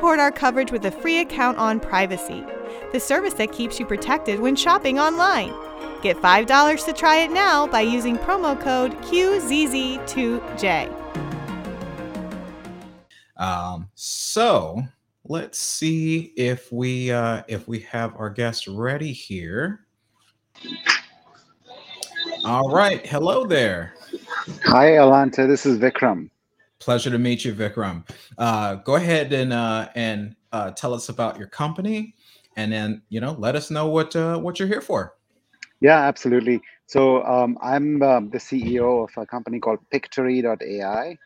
support our coverage with a free account on Privacy, the service that keeps you protected when shopping online. Get $5 to try it now by using promo code QZZ2J. Um, so let's see if we uh, if we have our guest ready here. All right, hello there. Hi, Alante. This is Vikram. Pleasure to meet you, Vikram. Uh, go ahead and uh, and uh, tell us about your company, and then you know let us know what uh, what you're here for. Yeah, absolutely. So um, I'm um, the CEO of a company called Pictory.ai,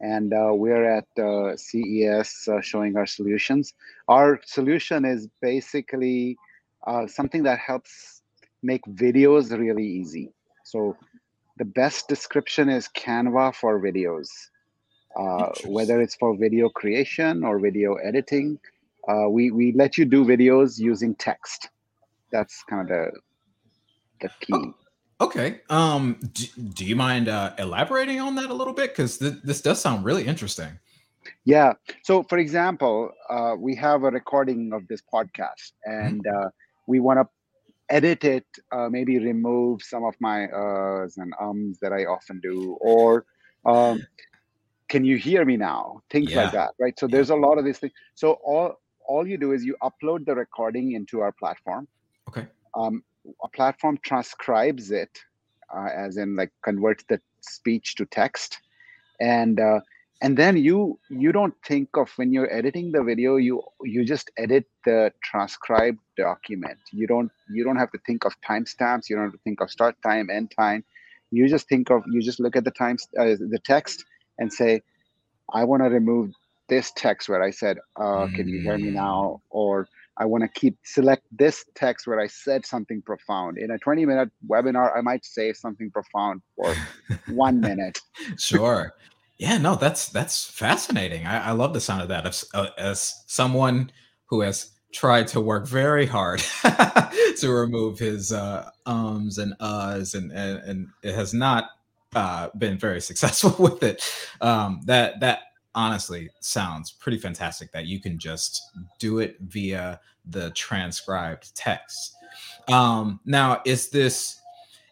and uh, we're at uh, CES showing our solutions. Our solution is basically something that helps make videos really easy. So the best description is Canva for videos, uh, whether it's for video creation or video editing. Uh, we we let you do videos using text. That's kind of the the key. Oh, okay. Um, do, do you mind uh, elaborating on that a little bit? Because th- this does sound really interesting. Yeah. So, for example, uh, we have a recording of this podcast, Mm-hmm. and uh, we want to edit it, uh, maybe remove some of my uhs and ums that I often do, or um, can you hear me now? Things Yeah. like that, right? So, there's a lot of these things. So, all all you do is you upload the recording into our platform. Okay. Um, a platform transcribes it, uh, as in like converts the speech to text, and uh, and then you you don't think of when you're editing the video you you just edit the transcribed document you don't you don't have to think of timestamps you don't have to think of start time end time you just think of you just look at the times uh, the text and say i want to remove this text where i said uh, can you hear me now or i want to keep select this text where i said something profound in a 20 minute webinar i might say something profound for one minute Sure. Yeah. No, that's that's fascinating. I, I love the sound of that. As, uh, as someone who has tried to work very hard to remove his uh, ums and uhs, and and, and it has not uh, been very successful with it. Um, that that honestly sounds pretty fantastic. That you can just do it via the transcribed text. Um, now, is this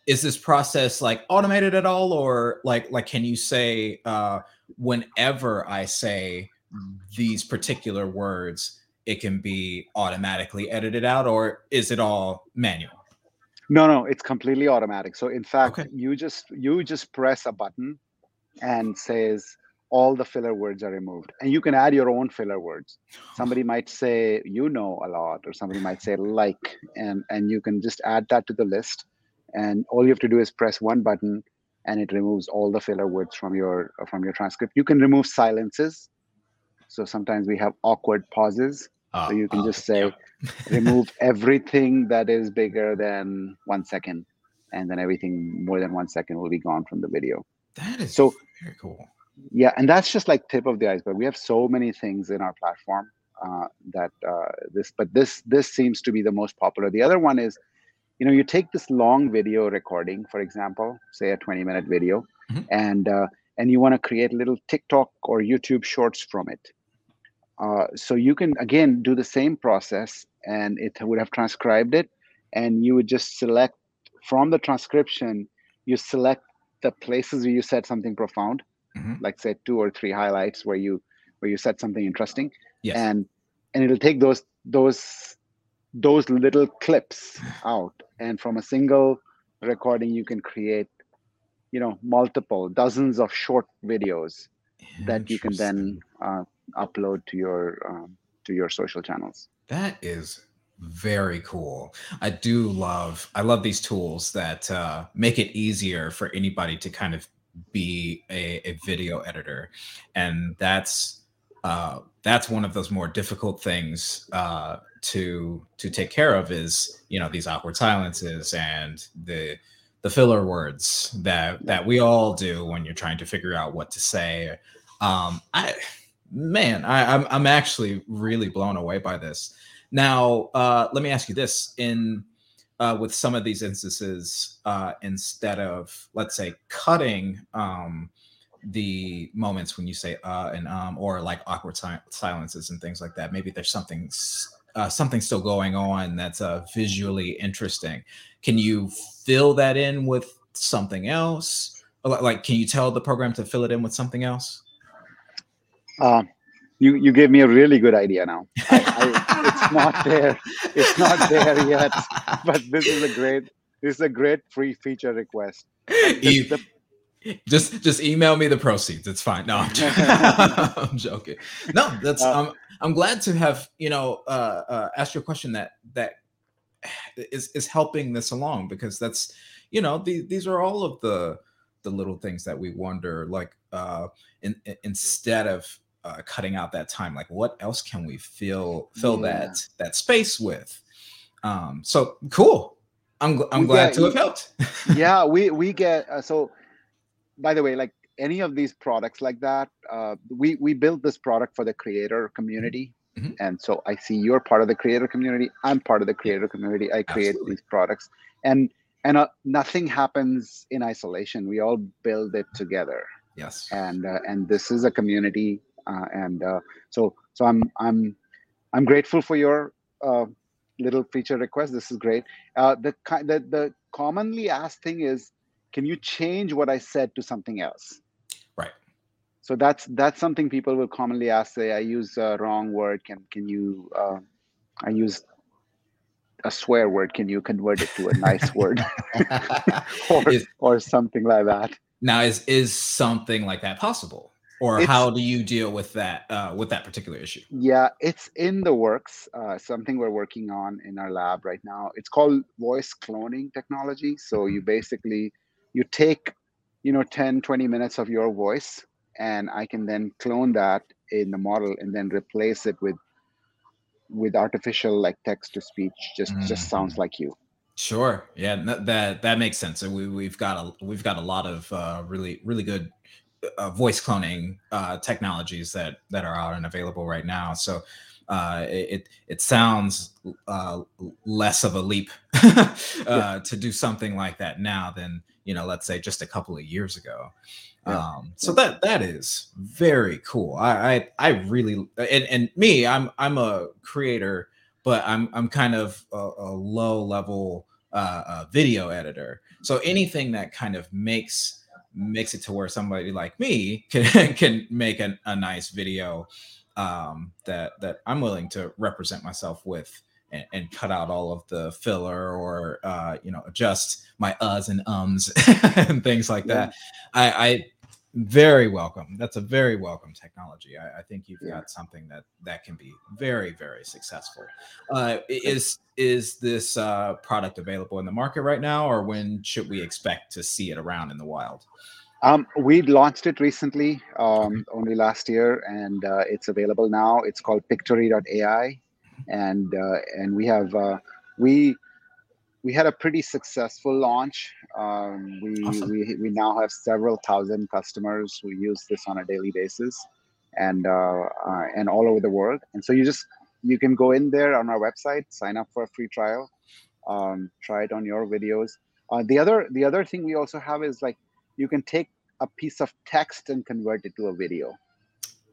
is this process like automated at all or like like can you say uh whenever i say these particular words it can be automatically edited out or is it all manual No, no, it's completely automatic. So in fact, Okay. you just you just press a button and says all the filler words are removed. And you can add your own filler words. Somebody might say you know a lot or somebody might say like and and you can just add that to the list and all you have to do is press one button and it removes all the filler words from your from your transcript. You can remove silences. So sometimes we have awkward pauses. Uh, So you can uh, just say yeah. Remove everything that is bigger than one second and then everything more than one second will be gone from the video. That is so- very cool. Yeah and that's just like tip of the iceberg. We have so many things in our platform uh, that uh, this but this this seems to be the most popular. The other one is you know you take this long video recording for example say a 20 minute video Mhm. and uh, and you want to create little tiktok or youtube shorts from it. Uh, so you can again do the same process and it would have transcribed it. And you would just select from the transcription you select the places where you said something profound. Mhm. like say two or three highlights where you where you said something interesting. Yes. And and it'll take those those those little clips out. And from a single recording you can create you know multiple dozens of short videos that you can then uh, upload to your um, to your social channels That is very cool. I do love I love these tools that uh, make it easier for anybody to kind of be a, a video editor, and that's uh, that's one of those more difficult things uh, to to take care of. Is you know these awkward silences and the the filler words that that we all do when you're trying to figure out what to say. Um, I man, I, I'm I'm actually really blown away by this. Now, uh, let me ask you this: in uh, with some of these instances, uh, instead of let's say cutting um, the moments when you say uh and um or like awkward si- silences and things like that. Maybe there's something uh, something still going on that's uh, visually interesting. Can you fill that in with something else? Like, can you tell the program to fill it in with something else? Uh, you you gave me a really good idea now. I, I, it's not there. It's not there yet. But this is a great this is a great free feature request. The, just just email me the proceeds. It's fine. No, I'm, joking. I'm joking. No, that's uh, I'm I'm glad to have you know uh, uh, asked your question that that is is helping this along because that's you know the, these are all of the the little things that we wonder like uh in, in, instead of uh, cutting out that time like what else can we fill fill yeah. that that space with? Um so cool. I'm i'm we glad get, to have helped. Yeah we we get uh, so by the way like any of these products like that uh, we we build this product for the creator community. Mm-hmm. and so i see you're part of the creator community. I'm part of the creator community. I create Absolutely. these products. And and uh, nothing happens in isolation. We all build it together. Yes. And uh, and this is a community and uh, so so i'm i'm i'm grateful for your uh, little feature request. This is great. Uh, the, the the commonly asked thing is can you change what i said to something else? Right. So that's that's something people will commonly ask say i use a wrong word. Can can you uh, i use a swear word. Can you convert it to a nice word? Or, is, or something like that. Now is is something like that possible or it's, how do you deal with that uh, with that particular issue yeah it's in the works uh, something we're working on in our lab right now it's called voice cloning technology so you mm-hmm. basically you take you know 10 20 minutes of your voice and i can then clone that in the model and then replace it with with artificial like text to speech just mm-hmm. just sounds mm-hmm. like you sure yeah that that makes sense and we, we've got a we've got a lot of uh, really really good uh, voice cloning uh, technologies that that are out and available right now. So uh, it it sounds uh, less of a leap uh, yeah. to do something like that now than you know, let's say just a couple of years ago. Yeah. Um, so that that is very cool. I I, I really and, and me, I'm I'm a creator, but I'm I'm kind of a, a low level uh, video editor. So anything that kind of makes makes it to where somebody like me can can make an, a nice video um, that that I'm willing to represent myself with and, and cut out all of the filler or uh, you know adjust my uhs and ums and things like that. I, I very welcome. That's a very welcome technology. I, I think you've yeah. got something that that can be very very successful. Uh, is is this uh, product available in the market right now, or when should we expect to see it around in the wild? Um, we launched it recently, um, only last year, and uh, it's available now. It's called Pictory.ai, and uh, and we have uh, we we had a pretty successful launch. Um, we, awesome. we we now have several thousand customers who use this on a daily basis, and uh, uh, and all over the world. And so you just you can go in there on our website, sign up for a free trial, um, try it on your videos. Uh, the other the other thing we also have is like you can take a piece of text and convert it to a video.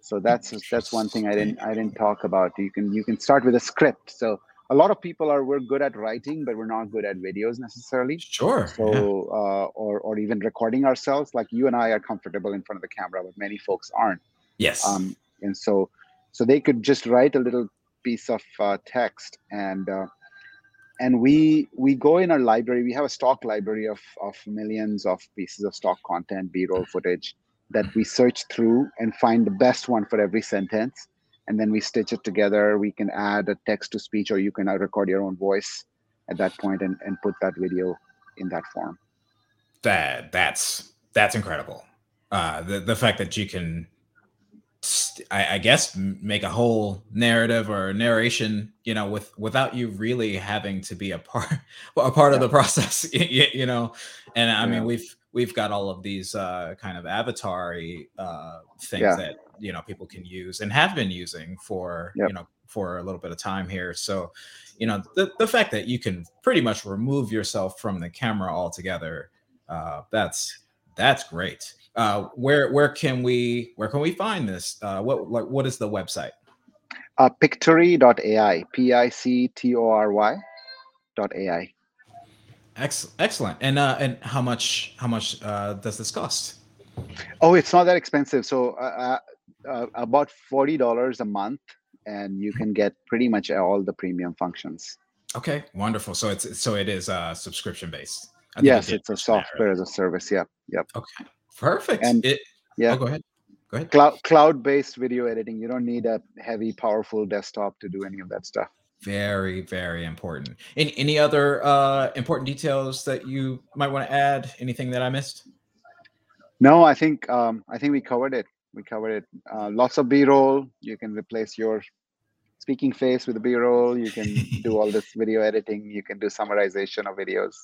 So that's that's one thing I didn't I didn't talk about. You can you can start with a script. So a lot of people are we're good at writing but we're not good at videos necessarily. Sure so yeah. uh, or or even recording ourselves. Like you and i are comfortable in front of the camera but many folks aren't. Yes. Um and so so they could just write a little piece of uh, text and uh, and we we go in our library. We have a stock library of of millions of pieces of stock content b-roll footage that we search through and find the best one for every sentence and then we stitch it together. We can add a text to speech, or you can record your own voice at that point and, and put that video in that form. That that's that's incredible. Uh, the the fact that you can, I, I guess, make a whole narrative or narration, you know, with without you really having to be a part a part yeah. of the process, you, you know. And I yeah. mean, we've we've got all of these uh, kind of avatar uh, things yeah. that you know people can use and have been using for yep. you know for a little bit of time here so you know the, the fact that you can pretty much remove yourself from the camera altogether uh, that's That's great. Uh, where where can we where can we find this? Uh, what like what is the website? Uh, pictory.ai, P I C T O R Y dot AI. Excellent, excellent. And uh, and how much how much uh, does this cost? Oh, it's not that expensive. So uh, uh, about forty dollars a month, and you can get pretty much all the premium functions. Okay, wonderful. So it's so it is uh, subscription based. Yes, it's a software as a service. Yep, yep. Okay, perfect. And it, yeah, oh, go ahead. Go ahead. Cloud cloud based video editing. You don't need a heavy, powerful desktop to do any of that stuff. Very, very important. Any any other uh, important details that you might want to add? Anything that I missed? No, I think um, I think we covered it. We covered it. Uh, lots of B-roll. You can replace your speaking face with a b-roll you can do all this video editing you can do summarization of videos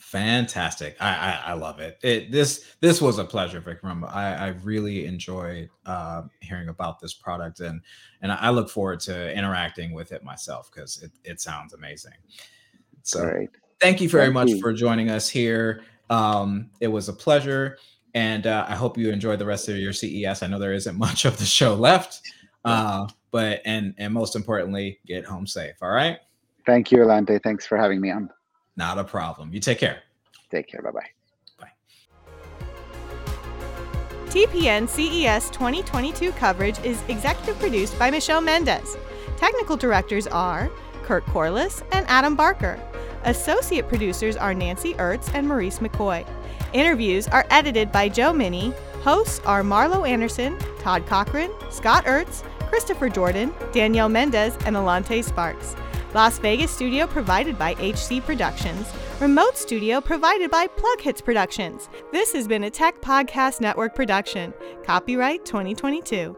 fantastic i i, I love it. it this this was a pleasure vikram i i really enjoyed uh, hearing about this product and and i look forward to interacting with it myself because it, it sounds amazing so Great. thank you very Thank much you. for joining us here um it was a pleasure and uh, i hope you enjoy the rest of your ces i know there isn't much of the show left uh but and and most importantly get home safe all right? Thank you alante. Thanks for having me on. Not a problem. You take care. Take care. Bye-bye. TPN CES 2022 coverage is executive produced by Michelle Mendez. Technical directors are Kurt Corliss and Adam Barker. Associate producers are Nancy Ertz and Maurice McCoy. Interviews are edited by Joe Minnie. Hosts are Marlo Anderson, Todd Cochran, Scott Ertz, Christopher Jordan, Danielle Mendez, and Alante Sparks. Las Vegas studio provided by HC Productions. Remote studio provided by PlugHitz Productions. This has been a Tech Podcast Network production. Copyright 2022.